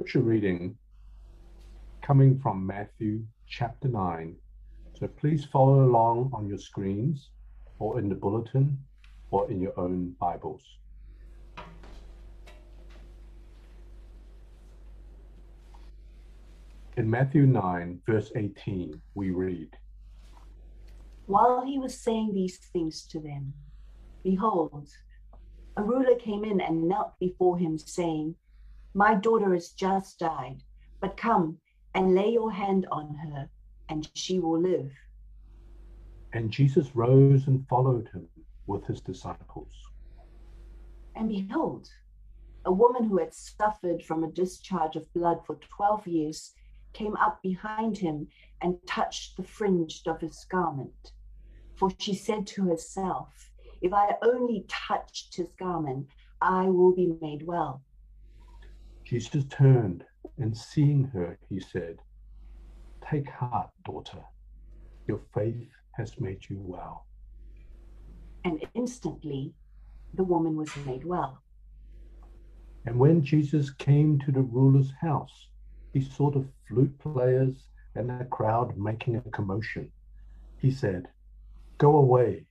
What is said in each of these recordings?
scripture reading coming from Matthew chapter 9. So please follow along on your screens or in the bulletin or in your own Bibles. In Matthew 9, verse 18, we read While he was saying these things to them, behold, a ruler came in and knelt before him, saying, My daughter has just died, but come and lay your hand on her, and she will live. And Jesus rose and followed him with his disciples. And behold, a woman who had suffered from a discharge of blood for 12 years came up behind him and touched the fringe of his garment. For she said to herself, If I only touched his garment, I will be made well. Jesus turned and seeing her, he said, Take heart, daughter, your faith has made you well. And instantly the woman was made well. And when Jesus came to the ruler's house, he saw the flute players and the crowd making a commotion. He said, Go away,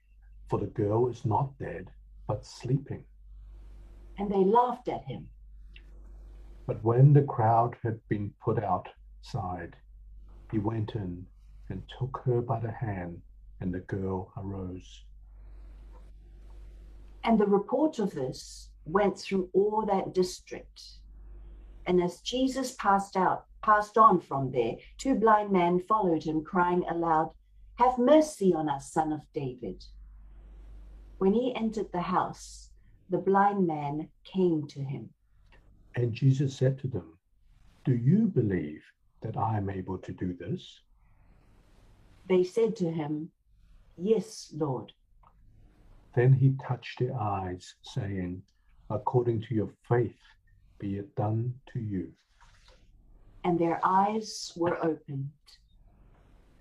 for the girl is not dead, but sleeping. And they laughed at him. But when the crowd had been put outside, he went in and took her by the hand, and the girl arose. And the report of this went through all that district. And as Jesus passed out, passed on from there, two blind men followed him, crying aloud, Have mercy on us, son of David. When he entered the house, the blind man came to him. And Jesus said to them, Do you believe that I am able to do this? They said to him, Yes, Lord. Then he touched their eyes, saying, According to your faith, be it done to you. And their eyes were opened.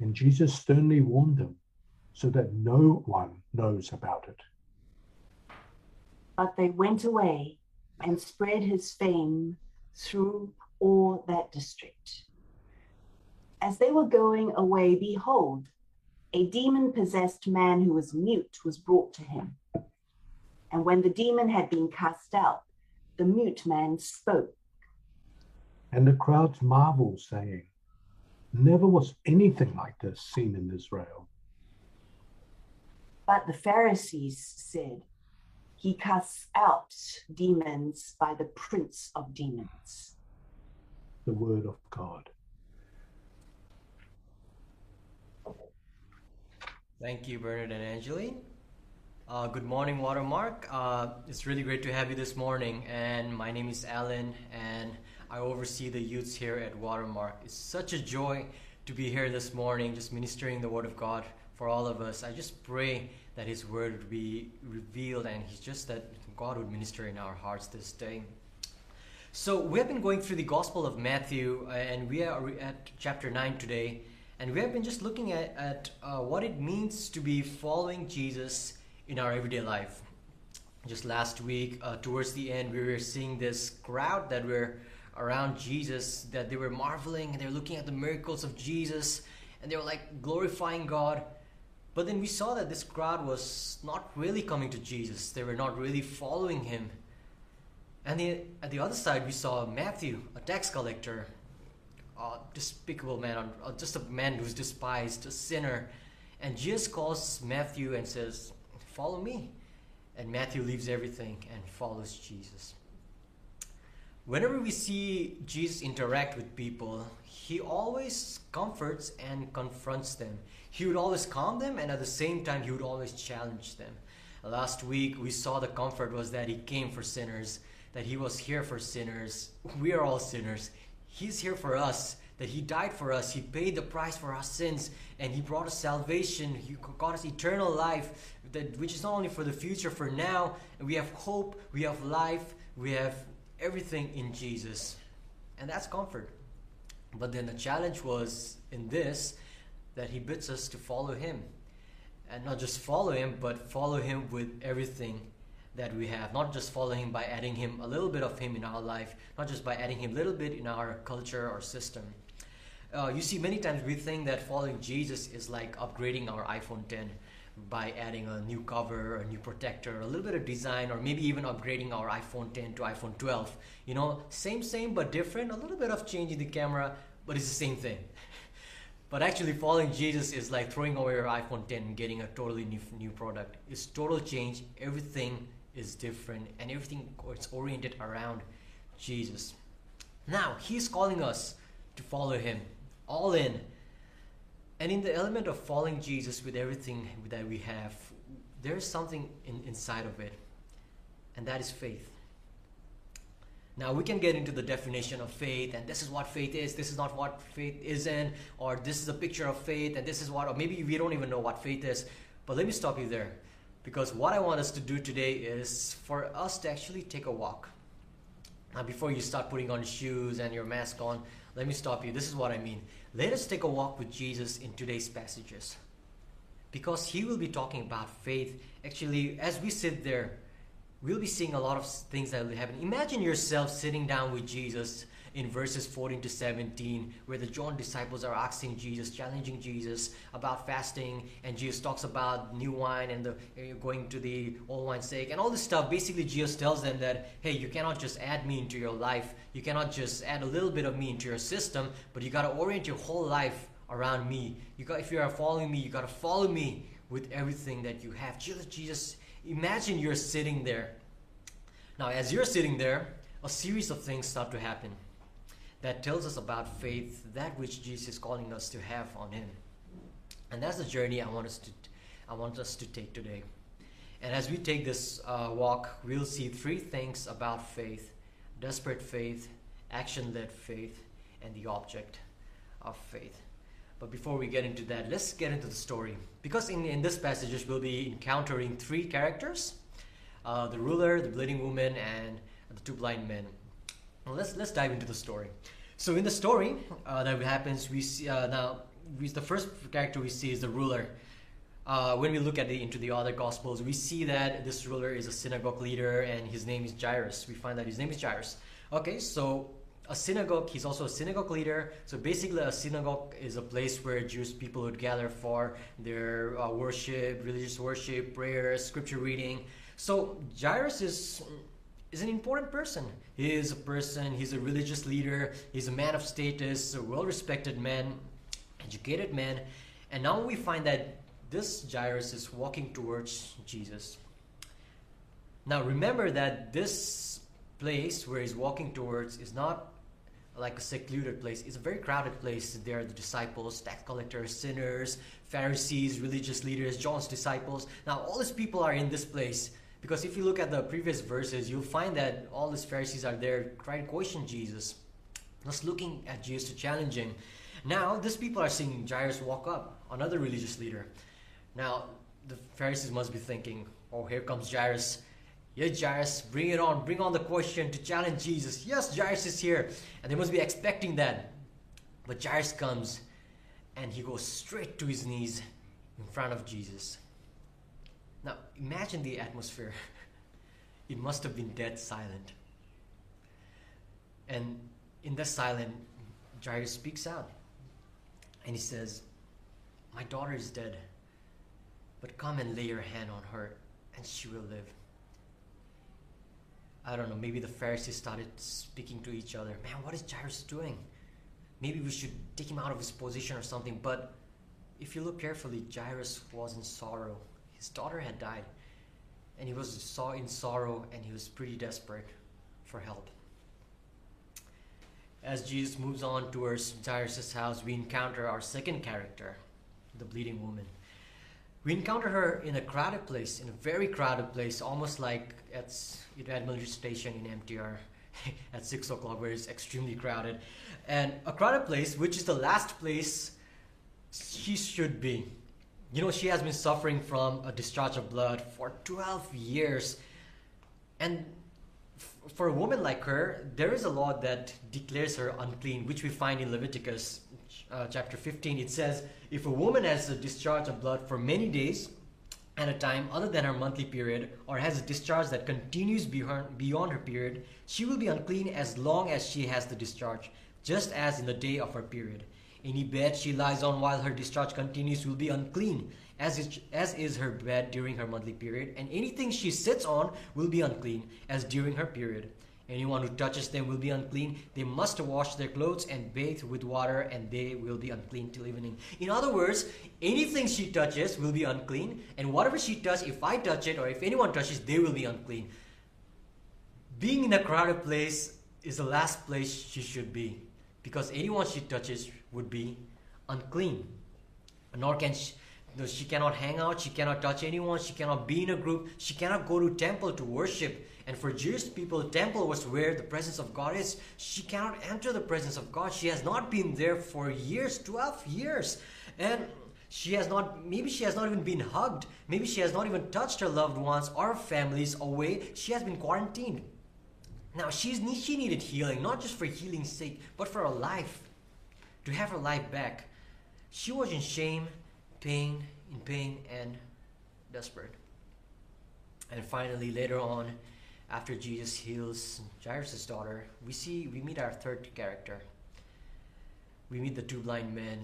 And Jesus sternly warned them so that no one knows about it. But they went away and spread his fame through all that district. As they were going away, behold, a demon possessed man who was mute was brought to him. And when the demon had been cast out, the mute man spoke. And the crowds marveled, saying, Never was anything like this seen in Israel. But the Pharisees said, He casts out demons by the prince of demons. The word of God. Thank you, Bernard and Angeline. Uh, good morning, Watermark. Uh, it's really great to have you this morning. And my name is Alan, and I oversee the youths here at Watermark. It's such a joy to be here this morning, just ministering the Word of God for all of us. I just pray that His Word would be revealed, and He's just that God would minister in our hearts this day. So we have been going through the Gospel of Matthew, uh, and we are at chapter nine today. And we have been just looking at, at uh, what it means to be following Jesus in our everyday life. Just last week, uh, towards the end, we were seeing this crowd that were around Jesus, that they were marveling and they were looking at the miracles of Jesus and they were like glorifying God. But then we saw that this crowd was not really coming to Jesus, they were not really following him. And the, at the other side, we saw Matthew, a tax collector, a despicable man, just a man who's despised, a sinner. And Jesus calls Matthew and says, Follow me. And Matthew leaves everything and follows Jesus. Whenever we see Jesus interact with people, he always comforts and confronts them. He would always calm them, and at the same time, he would always challenge them. Last week, we saw the comfort was that he came for sinners, that he was here for sinners. We are all sinners. He's here for us, that He died for us. He paid the price for our sins, and He brought us salvation. He got us eternal life, that, which is not only for the future, for now. We have hope, we have life, we have everything in Jesus. And that's comfort. But then the challenge was in this that He bids us to follow Him. And not just follow Him, but follow Him with everything that we have, not just follow him by adding him a little bit of him in our life, not just by adding him a little bit in our culture or system. Uh, you see, many times we think that following Jesus is like upgrading our iPhone 10 by adding a new cover, a new protector, a little bit of design, or maybe even upgrading our iPhone 10 to iPhone 12. You know, same, same, but different. A little bit of change in the camera, but it's the same thing. But actually, following Jesus is like throwing away your iPhone 10 and getting a totally new, new product. It's total change. Everything is different, and everything is oriented around Jesus. Now, He's calling us to follow Him all in. And in the element of following Jesus with everything that we have, there is something in, inside of it, and that is faith. Now we can get into the definition of faith, and this is what faith is, this is not what faith isn't, or this is a picture of faith, and this is what, or maybe we don't even know what faith is. But let me stop you there, because what I want us to do today is for us to actually take a walk. Now, before you start putting on shoes and your mask on, let me stop you. This is what I mean. Let us take a walk with Jesus in today's passages, because he will be talking about faith. Actually, as we sit there, we'll be seeing a lot of things that will happen. Imagine yourself sitting down with Jesus in verses 14 to 17, where the John disciples are asking Jesus, challenging Jesus about fasting, and Jesus talks about new wine and the eh, going to the old wine sake and all this stuff. Basically, Jesus tells them that, hey, you cannot just add me into your life, you cannot just add a little bit of me into your system, but you got to orient your whole life around me. You got, if you are following me, you got to follow me with everything that you have. Jesus, Jesus imagine you're sitting there. Now, as you're sitting there, a series of things start to happen that tells us about faith, that which Jesus is calling us to have on Him. And that's the journey I want us to, I want us to take today. And as we take this uh, walk, we'll see three things about faith desperate faith, action led faith, and the object of faith. But before we get into that, let's get into the story. Because in, in this passage, we'll be encountering three characters uh, the ruler, the bleeding woman, and the two blind men. Well, let's, let's dive into the story. So, in the story uh, that happens, we see uh, now we, the first character we see is the ruler. Uh, when we look at the, into the other gospels, we see that this ruler is a synagogue leader and his name is Jairus. We find that his name is Jairus. Okay, so a synagogue, he's also a synagogue leader. So basically, a synagogue is a place where Jewish people would gather for their uh, worship, religious worship, prayers, scripture reading. So Jairus is is an important person. He is a person, he's a religious leader, he's a man of status, a well respected man, educated man. And now we find that this Jairus is walking towards Jesus. Now remember that this place where he's walking towards is not like a secluded place. It's a very crowded place. There are the disciples, tax collectors, sinners, Pharisees, religious leaders, John's disciples. Now, all these people are in this place because if you look at the previous verses, you'll find that all these Pharisees are there trying to question Jesus, just looking at Jesus to challenge him. Now, these people are seeing Jairus walk up, another religious leader. Now, the Pharisees must be thinking, oh, here comes Jairus Yes, Jairus, bring it on. Bring on the question to challenge Jesus. Yes, Jairus is here. And they must be expecting that. But Jairus comes and he goes straight to his knees in front of Jesus. Now, imagine the atmosphere. it must have been dead silent. And in that silence, Jairus speaks out. And he says, My daughter is dead, but come and lay your hand on her, and she will live. I don't know, maybe the Pharisees started speaking to each other. Man, what is Jairus doing? Maybe we should take him out of his position or something. But if you look carefully, Jairus was in sorrow. His daughter had died. And he was saw in sorrow and he was pretty desperate for help. As Jesus moves on towards Jairus' house, we encounter our second character, the bleeding woman. We encounter her in a crowded place, in a very crowded place, almost like at at Admiralty station in MTR at six o'clock, where it's extremely crowded, and a crowded place, which is the last place she should be. You know, she has been suffering from a discharge of blood for 12 years. And for a woman like her, there is a law that declares her unclean, which we find in Leviticus uh, chapter 15. It says, if a woman has a discharge of blood for many days, at a time other than her monthly period or has a discharge that continues beyond her period, she will be unclean as long as she has the discharge, just as in the day of her period. Any bed she lies on while her discharge continues will be unclean, as is, as is her bed during her monthly period, and anything she sits on will be unclean, as during her period. Anyone who touches them will be unclean. They must wash their clothes and bathe with water, and they will be unclean till evening. In other words, anything she touches will be unclean, and whatever she touches, if I touch it or if anyone touches, they will be unclean. Being in a crowded place is the last place she should be, because anyone she touches would be unclean. Nor can she, she cannot hang out, she cannot touch anyone, she cannot be in a group, she cannot go to temple to worship and for Jewish people, the temple was where the presence of God is. She cannot enter the presence of God. She has not been there for years, 12 years. And she has not, maybe she has not even been hugged. Maybe she has not even touched her loved ones or families away. She has been quarantined. Now, she's, she needed healing, not just for healing's sake, but for her life, to have her life back. She was in shame, pain, in pain, and desperate. And finally, later on, after Jesus heals Jairus' daughter, we see we meet our third character. We meet the two blind men.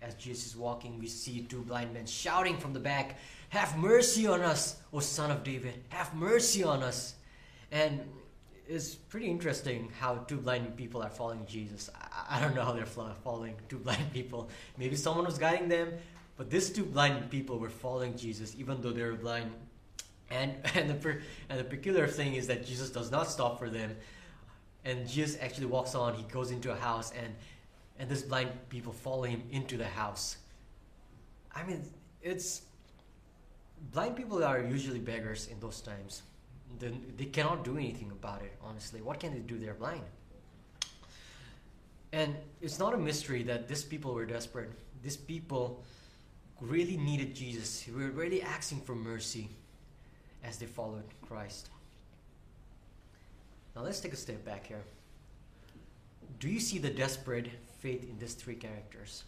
As Jesus is walking, we see two blind men shouting from the back, Have mercy on us, O son of David! Have mercy on us! And it's pretty interesting how two blind people are following Jesus. I, I don't know how they're following two blind people. Maybe someone was guiding them, but these two blind people were following Jesus, even though they were blind and and the and the peculiar thing is that Jesus does not stop for them, and Jesus actually walks on. He goes into a house, and and this blind people follow him into the house. I mean, it's blind people are usually beggars in those times. They, they cannot do anything about it. Honestly, what can they do? They're blind. And it's not a mystery that these people were desperate. These people really needed Jesus. They were really asking for mercy as they followed Christ. Now let's take a step back here. Do you see the desperate faith in these three characters?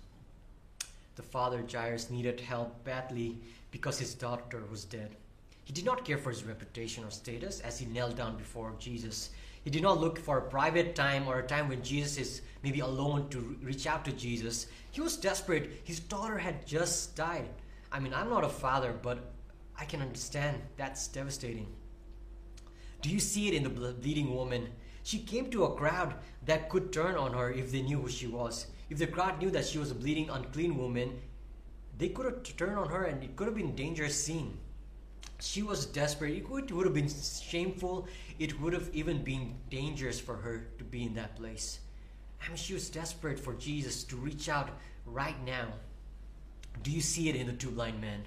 The father Jairus needed help badly because his daughter was dead. He did not care for his reputation or status as he knelt down before Jesus. He did not look for a private time or a time when Jesus is maybe alone to reach out to Jesus. He was desperate. His daughter had just died. I mean, I'm not a father, but I can understand. That's devastating. Do you see it in the bleeding woman? She came to a crowd that could turn on her if they knew who she was. If the crowd knew that she was a bleeding, unclean woman, they could have turned on her and it could have been a dangerous scene. She was desperate. It would, it would have been shameful. It would have even been dangerous for her to be in that place. I mean, she was desperate for Jesus to reach out right now. Do you see it in the two blind men?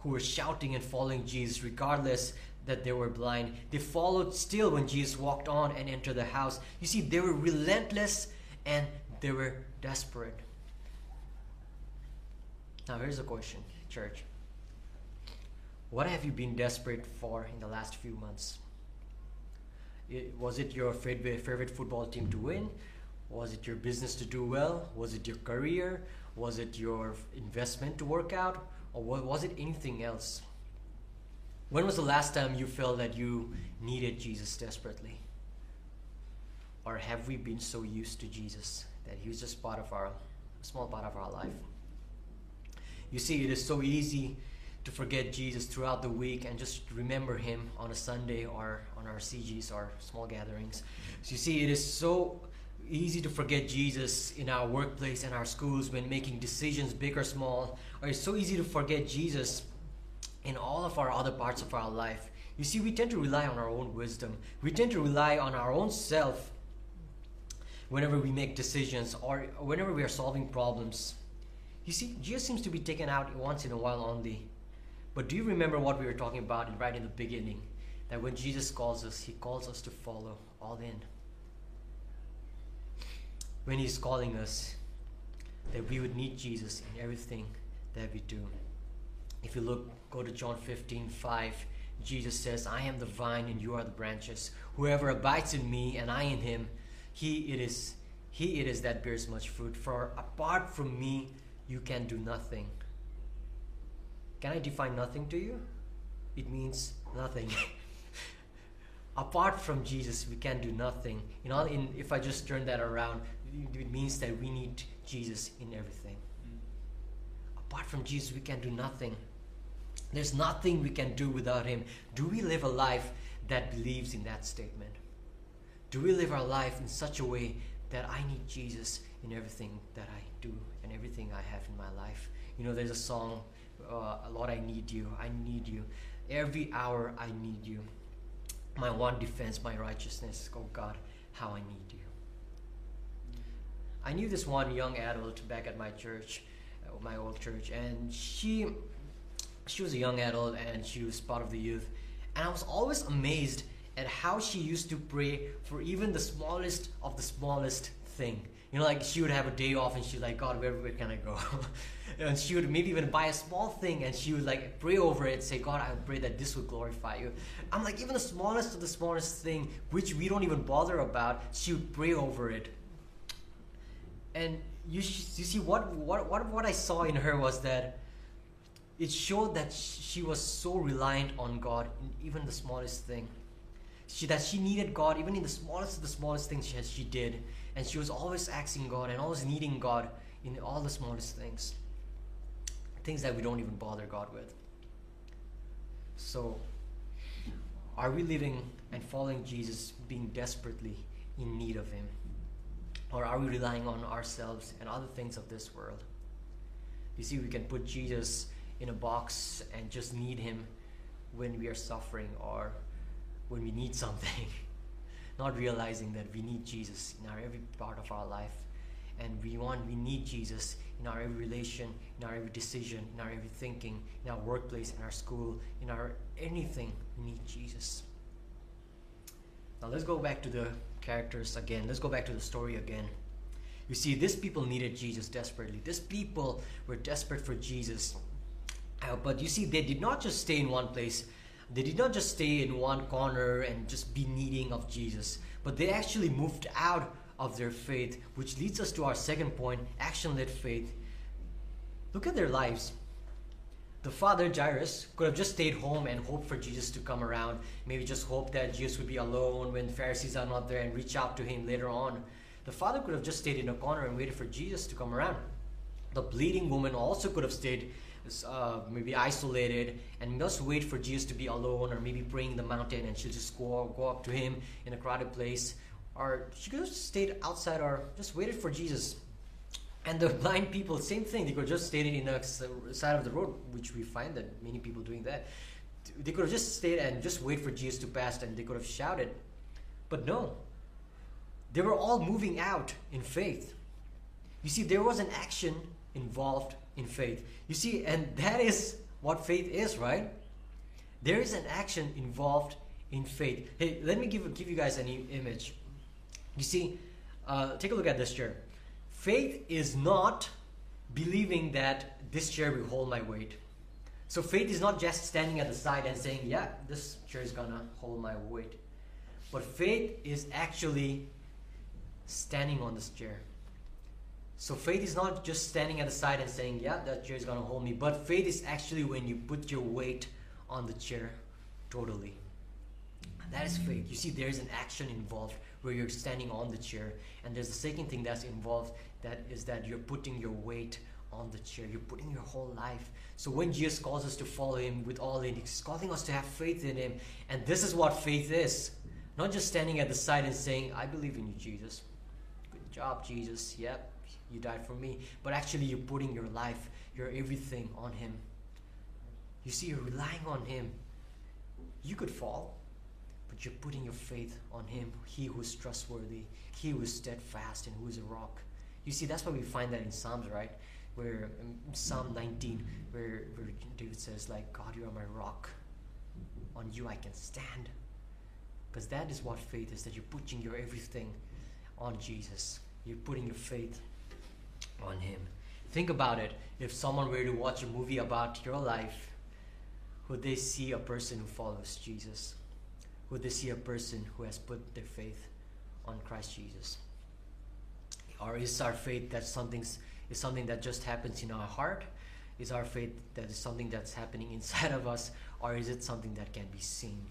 Who were shouting and following Jesus regardless that they were blind. They followed still when Jesus walked on and entered the house. You see, they were relentless and they were desperate. Now, here's a question, church. What have you been desperate for in the last few months? It, was it your favorite football team to win? Was it your business to do well? Was it your career? Was it your investment to work out? Or was it anything else? When was the last time you felt that you needed Jesus desperately? Or have we been so used to Jesus that he was just part of our, a small part of our life? You see, it is so easy to forget Jesus throughout the week and just remember him on a Sunday or on our CGs or small gatherings. So you see, it is so easy to forget Jesus in our workplace and our schools when making decisions, big or small, or it's so easy to forget Jesus in all of our other parts of our life. You see, we tend to rely on our own wisdom. We tend to rely on our own self whenever we make decisions or whenever we are solving problems. You see, Jesus seems to be taken out once in a while only. But do you remember what we were talking about right in the beginning? That when Jesus calls us, he calls us to follow all in when He's calling us, that we would need Jesus in everything that we do. If you look, go to John 15 5, Jesus says, I am the vine and you are the branches. Whoever abides in me and I in him, he it is he it is that bears much fruit. For apart from me, you can do nothing. Can I define nothing to you? It means nothing. Apart from Jesus, we can do nothing. You know, in, if I just turn that around, it means that we need Jesus in everything. Apart from Jesus, we can do nothing. There's nothing we can do without Him. Do we live a life that believes in that statement? Do we live our life in such a way that I need Jesus in everything that I do and everything I have in my life? You know, there's a song, uh, Lord, I need you. I need you. Every hour I need you. My one defense, my righteousness. Oh God, how I need you. I knew this one young adult back at my church, uh, my old church, and she she was a young adult and she was part of the youth. And I was always amazed at how she used to pray for even the smallest of the smallest thing. You know, like she would have a day off and she's like, God, where, where can I go? and she would maybe even buy a small thing and she would like pray over it and say, God, I pray that this would glorify you. I'm like, even the smallest of the smallest thing, which we don't even bother about, she would pray over it. And you, you see, what, what, what, what I saw in her was that it showed that she was so reliant on God in even the smallest thing. She, that she needed God even in the smallest of the smallest things she, she did. And she was always asking God and always needing God in all the smallest things. Things that we don't even bother God with. So, are we living and following Jesus being desperately in need of Him? Or are we relying on ourselves and other things of this world? You see, we can put Jesus in a box and just need Him when we are suffering or when we need something. Not realizing that we need Jesus in our every part of our life. And we want, we need Jesus in our every relation, in our every decision, in our every thinking, in our workplace, in our school, in our anything. We need Jesus. Now let's go back to the characters again. Let's go back to the story again. You see, these people needed Jesus desperately. These people were desperate for Jesus. Uh, but you see, they did not just stay in one place. They did not just stay in one corner and just be needing of Jesus, but they actually moved out of their faith, which leads us to our second point action led faith. Look at their lives. The father, Jairus, could have just stayed home and hoped for Jesus to come around. Maybe just hope that Jesus would be alone when Pharisees are not there and reach out to him later on. The father could have just stayed in a corner and waited for Jesus to come around. The bleeding woman also could have stayed uh, maybe isolated and just wait for Jesus to be alone or maybe praying the mountain and she'll just go, go up to him in a crowded place. Or she could have stayed outside or just waited for Jesus. And the blind people, same thing. They could just stayed in the side of the road, which we find that many people doing that. They could have just stayed and just wait for Jesus to pass and they could have shouted. But no. They were all moving out in faith. You see, there was an action involved in faith. You see, and that is what faith is, right? There is an action involved in faith. Hey, let me give, give you guys an image. You see, uh, take a look at this chair. Faith is not believing that this chair will hold my weight. So faith is not just standing at the side and saying, yeah, this chair is gonna hold my weight. But faith is actually standing on this chair. So faith is not just standing at the side and saying, yeah, that chair is to hold me. But faith is actually when you put your weight on the chair totally. That is faith. You see, there's an action involved where you're standing on the chair. And there's a second thing that's involved that is that you're putting your weight on the chair. You're putting your whole life. So when Jesus calls us to follow him with all in, he's calling us to have faith in him. And this is what faith is. Not just standing at the side and saying, I believe in you, Jesus. Good job, Jesus. Yep, you died for me. But actually, you're putting your life, your everything on Him. You see, you're relying on Him. You could fall, but you're putting your faith on Him, He who is trustworthy, He who is steadfast, and who is a rock. You see, that's why we find that in Psalms, right? Where um, Psalm 19, where, where David says, like, God, you are my rock. On you I can stand. Because that is what faith is, that you're putting your everything on Jesus. You're putting your faith on him. Think about it. If someone were to watch a movie about your life, would they see a person who follows Jesus? Would they see a person who has put their faith on Christ Jesus? Or is our faith that something's is something that just happens in our heart? Is our faith that is something that's happening inside of us, or is it something that can be seen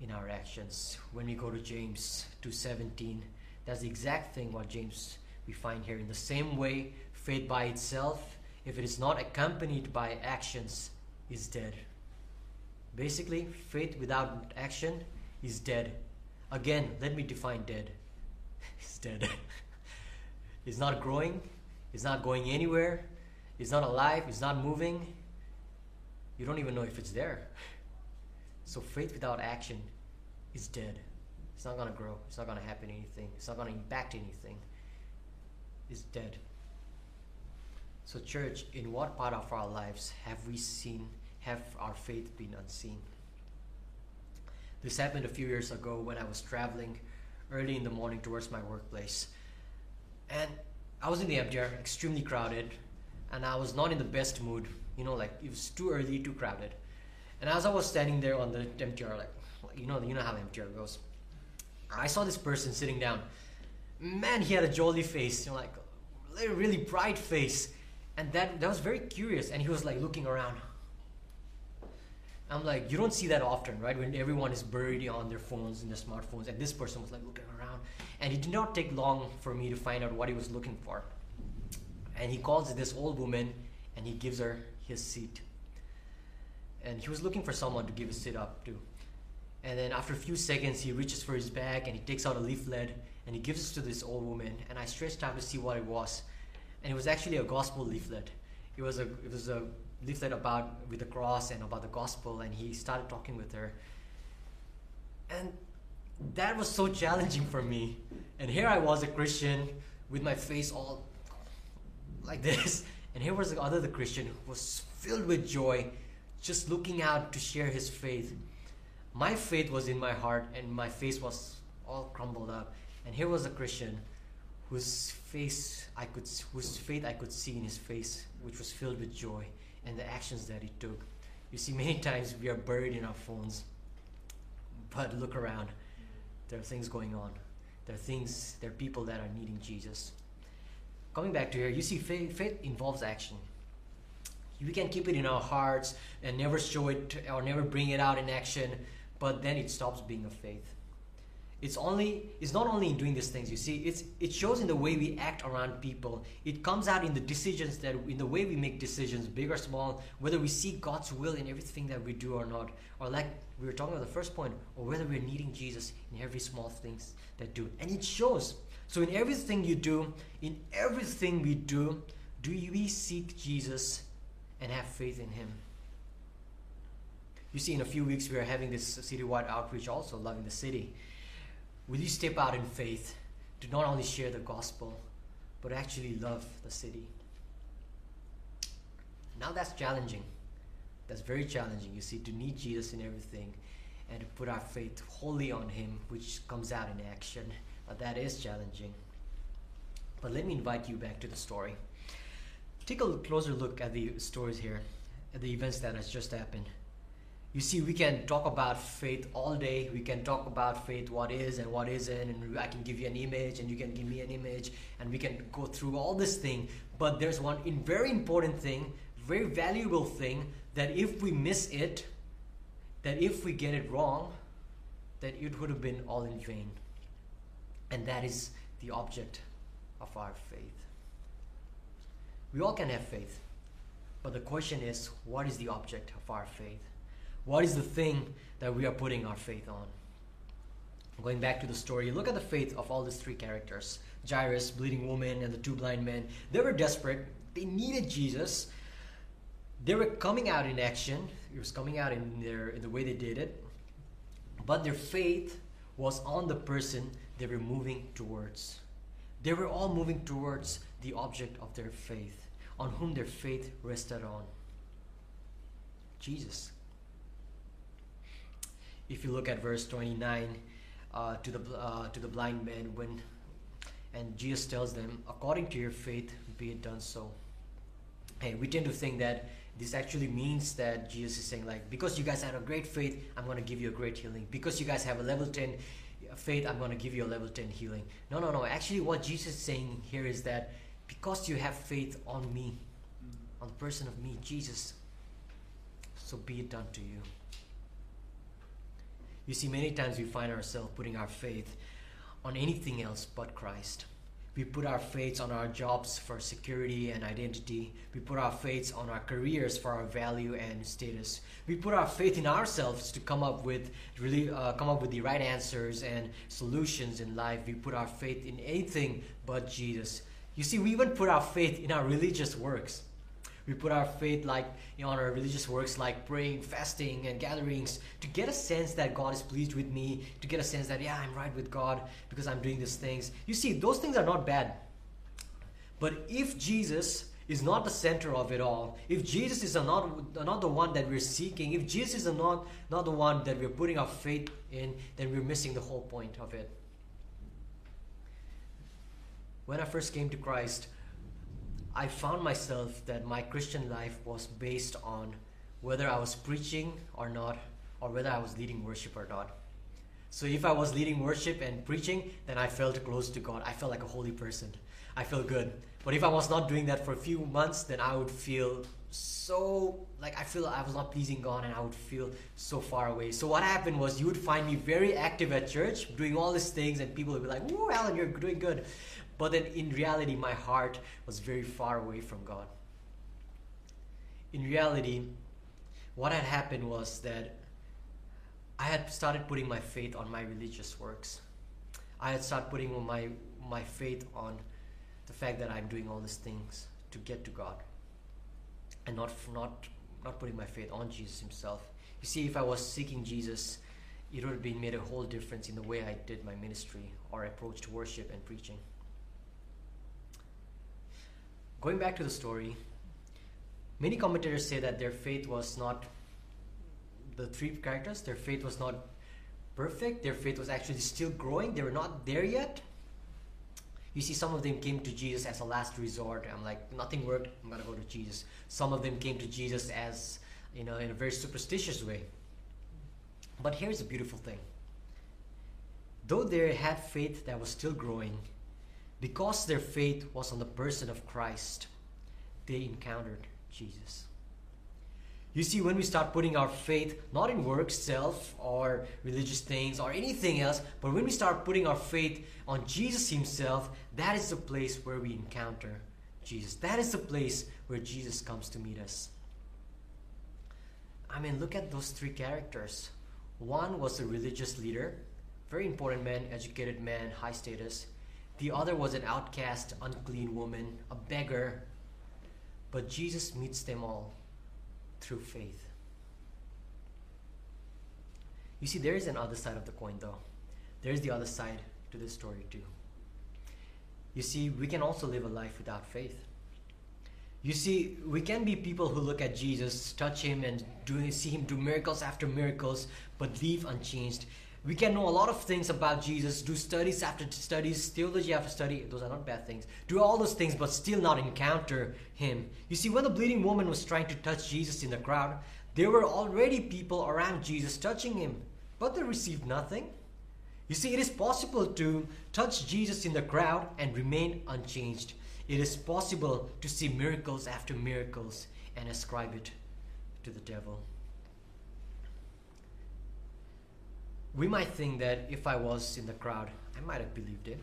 in our actions? When we go to James 2:17, that's the exact thing what James we find here. In the same way, faith by itself, if it is not accompanied by actions, is dead. Basically, faith without action is dead. Again, let me define dead. it's dead. it's not growing, it's not going anywhere, it's not alive, it's not moving. You don't even know if it's there. So faith without action is dead. It's not going to grow. It's not going to happen anything. It's not going to impact anything. It's dead. So, church, in what part of our lives have we seen, have our faith been unseen? This happened a few years ago when I was traveling early in the morning towards my workplace. And I was in the MTR, extremely crowded, and I was not in the best mood. You know, like it was too early, too crowded. And as I was standing there on the MTR, like you know, you know how MTR goes. I saw this person sitting down. Man, he had a jolly face, you know, like a really bright face, and that that was very curious. And he was like looking around. I'm like, you don't see that often, right? When everyone is buried on their phones and their smartphones, and this person was like looking around, and it did not take long for me to find out what he was looking for. And he calls this old woman, and he gives her his seat. And he was looking for someone to give his seat up to. And then after a few seconds, he reaches for his bag and he takes out a leaflet and he gives it to this old woman. And I stretched out to see what it was, and it was actually a gospel leaflet. It was a it was a leaflet about with the cross and about the gospel. And he started talking with her, and that was so challenging for me. And here I was a Christian with my face all like this, and here was the other the Christian who was filled with joy, just looking out to share his faith my faith was in my heart and my face was all crumbled up. And here was a Christian whose face I could whose faith I could see in his face, which was filled with joy and the actions that he took. You see, many times we are buried in our phones. But look around. There are things going on. There are things, there are people that are needing Jesus. Coming back to here, you see, faith, faith involves action. We can keep it in our hearts and never show it or never bring it out in action but then it stops being a faith it's only it's not only in doing these things you see. It's it shows in the way we act around people. It comes out in the decisions that in the way we make decisions big or small whether we see god's will in everything that we do or not. Or like we were talking about the first point or whether we're needing jesus in every small things that do. And it shows. So in everything you do in everything we do do we seek jesus and have faith in him? You see, in a few weeks, we are having this citywide outreach also, loving the city. Will you step out in faith to not only share the gospel, but actually love the city? Now that's challenging. That's very challenging, you see, to need Jesus in everything and to put our faith wholly on Him, which comes out in action. But that is challenging. But let me invite you back to the story. Take a closer look at the stories here, at the events that has just happened you see we can talk about faith all day. We can talk about faith what is and what isn't and i can give you an image and you can give me an image and we can go through all this thing. But there's one very important thing very valuable thing that if we miss it that if we get it wrong that it would have been all in vain. And that is the object of our faith. We all can have faith but the question is what is the object of our faith what is the thing that we are putting our faith on? Going back to the story, look at the faith of all these three characters Jairus, bleeding woman, and the two blind men. They were desperate, they needed Jesus. They were coming out in action, it was coming out in, their, in the way they did it. But their faith was on the person they were moving towards. They were all moving towards the object of their faith, on whom their faith rested on Jesus if you look at verse 29 uh, to the uh, to the blind man when and Jesus tells them according to your faith be it done so. Hey we tend to think that this actually means that Jesus is saying like because you guys have a great faith I'm going to give you a great healing. Because you guys have a level 10 faith I'm going to give you a level 10 healing. No no no. Actually what Jesus is saying here is that because you have faith on me on the person of me, Jesus, so be it done to you. You see, many times we find ourselves putting our faith on anything else but Christ. We put our faith on our jobs for security and identity. We put our faith on our careers for our value and status. We put our faith in ourselves to come up with really uh, come up with the right answers and solutions in life. We put our faith in anything but Jesus. You see, we even put our faith in our religious works. We put our faith like you know, on our religious works like praying, fasting, and gatherings to get a sense that God is pleased with me, to get a sense that yeah, I'm right with God because I'm doing these things. You see, those things are not bad. But if Jesus is not the center of it all, if Jesus is not, not the one that we're seeking, if Jesus is not, not the one that we're putting our faith in, then we're missing the whole point of it. When I first came to Christ, I found myself that my Christian life was based on whether I was preaching or not, or whether I was leading worship or not. So if I was leading worship and preaching, then I felt close to God. I felt like a holy person. I felt good. But if I was not doing that for a few months, then I would feel so like I feel I was not pleasing God and I would feel so far away. So what happened was you would find me very active at church, doing all these things, and people would be like, "Ooh, Alan, you're doing good." But then in reality, my heart was very far away from God. In reality, what had happened was that I had started putting my faith on my religious works. I had started putting my, my faith on the fact that I'm doing all these things to get to God and not, not, not putting my faith on Jesus Himself. You see, if I was seeking Jesus, it would have been made a whole difference in the way I did my ministry or approached worship and preaching. Going back to the story, many commentators say that their faith was not the three characters, their faith was not perfect, their faith was actually still growing, they were not there yet. You see, some of them came to Jesus as a last resort. I'm like, nothing worked, I'm gonna go to Jesus. Some of them came to Jesus as, you know, in a very superstitious way. But here's a beautiful thing. Though they had faith that was still growing, because their faith was on the person of Christ, they encountered Jesus. You see, when we start putting our faith not in works, self, or religious things, or anything else, but when we start putting our faith on Jesus Himself, that is the place where we encounter Jesus. That is the place where Jesus comes to meet us. I mean, look at those three characters. One was a religious leader, very important man, educated man, high status. The other was an outcast, unclean woman, a beggar. But Jesus meets them all through faith. You see, there is an other side of the coin, though. There is the other side to this story, too. You see, we can also live a life without faith. You see, we can be people who look at Jesus, touch him, and do, see him do miracles after miracles, but leave unchanged we can know a lot of things about Jesus, do studies after studies, theology after study. Those are not bad things. Do all those things, but still not encounter Him. You see, when the bleeding woman was trying to touch Jesus in the crowd, there were already people around Jesus touching Him, but they received nothing. You see, it is possible to touch Jesus in the crowd and remain unchanged. It is possible to see miracles after miracles and ascribe it to the devil. We might think that if I was in the crowd, I might have believed it.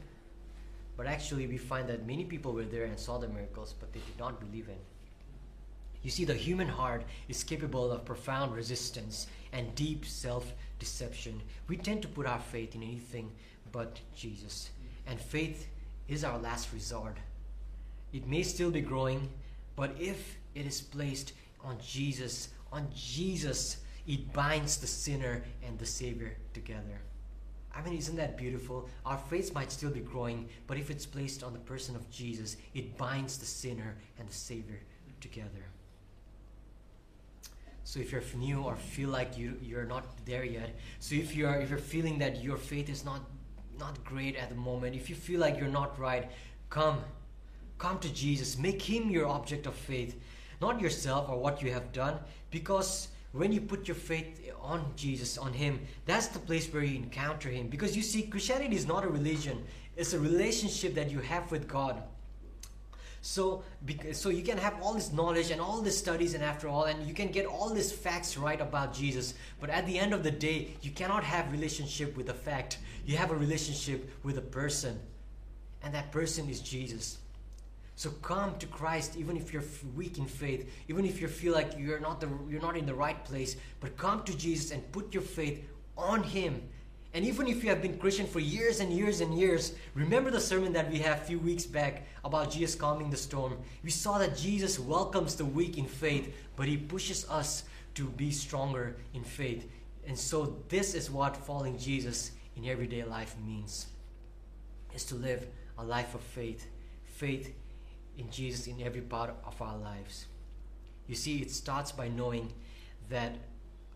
But actually, we find that many people were there and saw the miracles, but they did not believe it. You see, the human heart is capable of profound resistance and deep self deception. We tend to put our faith in anything but Jesus. And faith is our last resort. It may still be growing, but if it is placed on Jesus, on Jesus, it binds the sinner and the Savior together. I mean, isn't that beautiful? Our faith might still be growing, but if it's placed on the person of Jesus, it binds the sinner and the Savior together. So if you're new or feel like you, you're not there yet, so if you're if you're feeling that your faith is not not great at the moment, if you feel like you're not right, come. Come to Jesus. Make him your object of faith, not yourself or what you have done, because when you put your faith on Jesus, on Him, that's the place where you encounter Him. Because you see, Christianity is not a religion, it's a relationship that you have with God. So, so you can have all this knowledge and all these studies, and after all, and you can get all these facts right about Jesus. But at the end of the day, you cannot have relationship with a fact. You have a relationship with a person, and that person is Jesus. So come to Christ, even if you're weak in faith, even if you feel like you're not the you're not in the right place. But come to Jesus and put your faith on Him. And even if you have been Christian for years and years and years, remember the sermon that we had a few weeks back about Jesus calming the storm. We saw that Jesus welcomes the weak in faith, but He pushes us to be stronger in faith. And so this is what following Jesus in everyday life means. Is to live a life of faith. Faith in Jesus in every part of our lives. You see, it starts by knowing that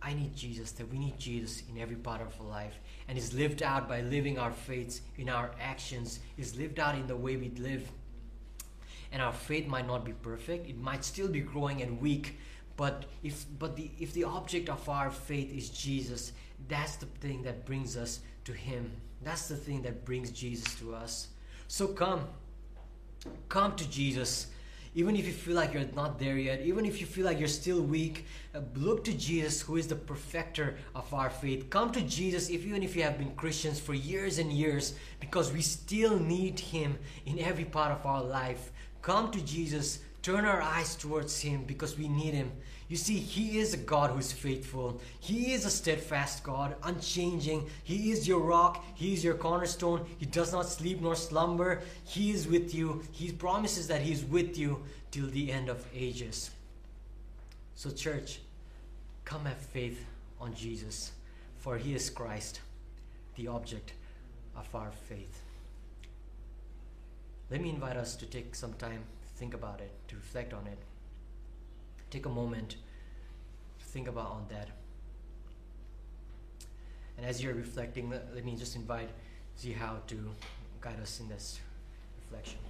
I need Jesus, that we need Jesus in every part of our life. And is lived out by living our faiths in our actions, is lived out in the way we live. And our faith might not be perfect, it might still be growing and weak. But if but the if the object of our faith is Jesus, that's the thing that brings us to Him. That's the thing that brings Jesus to us. So come, come to Jesus even if you feel like you're not there yet, even if you feel like you're still weak, uh, look to Jesus, who is the perfecter of our faith. Come to Jesus, if even if you have been Christians for years and years, because we still need Him in every part of our life. Come to Jesus, turn our eyes towards Him because we need Him. You see, He is a God who is faithful. He is a steadfast God, unchanging. He is your rock. He is your cornerstone. He does not sleep nor slumber. He is with you. He promises that He is with you till the end of ages. So, church, come have faith on Jesus, for He is Christ, the object of our faith. Let me invite us to take some time to think about it, to reflect on it take a moment to think about on that. And as you're reflecting, let, let me just invite Zihao to guide us in this reflection.